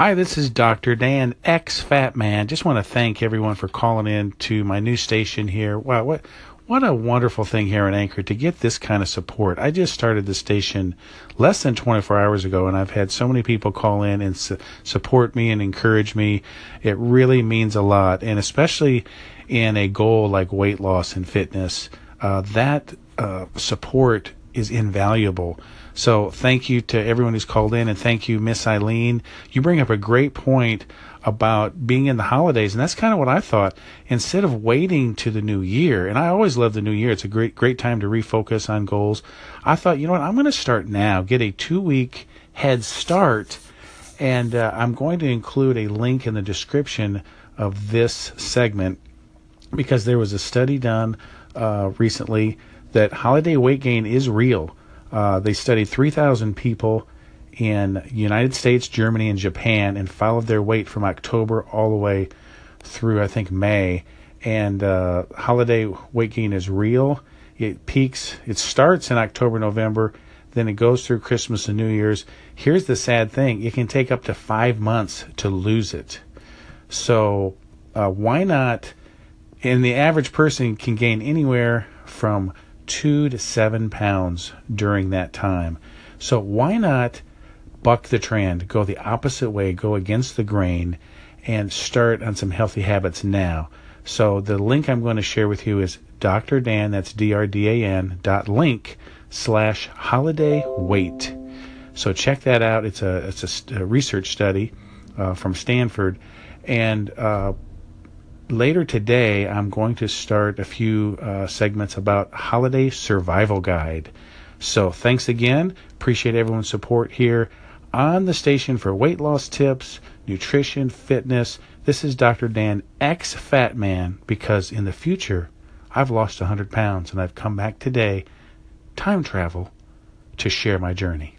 Hi, this is Dr. Dan, ex Fat Man. Just want to thank everyone for calling in to my new station here. Wow, what what a wonderful thing here in Anchor to get this kind of support. I just started the station less than 24 hours ago, and I've had so many people call in and su- support me and encourage me. It really means a lot, and especially in a goal like weight loss and fitness, uh, that uh, support is invaluable. So thank you to everyone who's called in, and thank you, Miss Eileen. You bring up a great point about being in the holidays, and that's kind of what I thought. Instead of waiting to the new year, and I always love the new year, it's a great great time to refocus on goals. I thought, you know what, I'm going to start now, get a two week head start, and uh, I'm going to include a link in the description of this segment because there was a study done uh, recently that holiday weight gain is real. Uh, they studied 3,000 people in United States, Germany, and Japan, and followed their weight from October all the way through I think May. And uh, holiday weight gain is real. It peaks. It starts in October, November. Then it goes through Christmas and New Year's. Here's the sad thing: it can take up to five months to lose it. So uh, why not? And the average person can gain anywhere from two to seven pounds during that time. So why not buck the trend, go the opposite way, go against the grain, and start on some healthy habits now? So the link I'm going to share with you is Dr. Dan, that's D-R-D-A-N dot link slash holiday weight. So check that out. It's a it's a, research study uh, from Stanford, and uh, later today, I'm going to start a few uh, segments about Holiday Survival Guide. So thanks again. Appreciate everyone's support here on the station for weight loss tips, nutrition, fitness. This is Dr. Dan, ex Fat Man, because in the future, I've lost 100 pounds and I've come back today, time travel, to share my journey.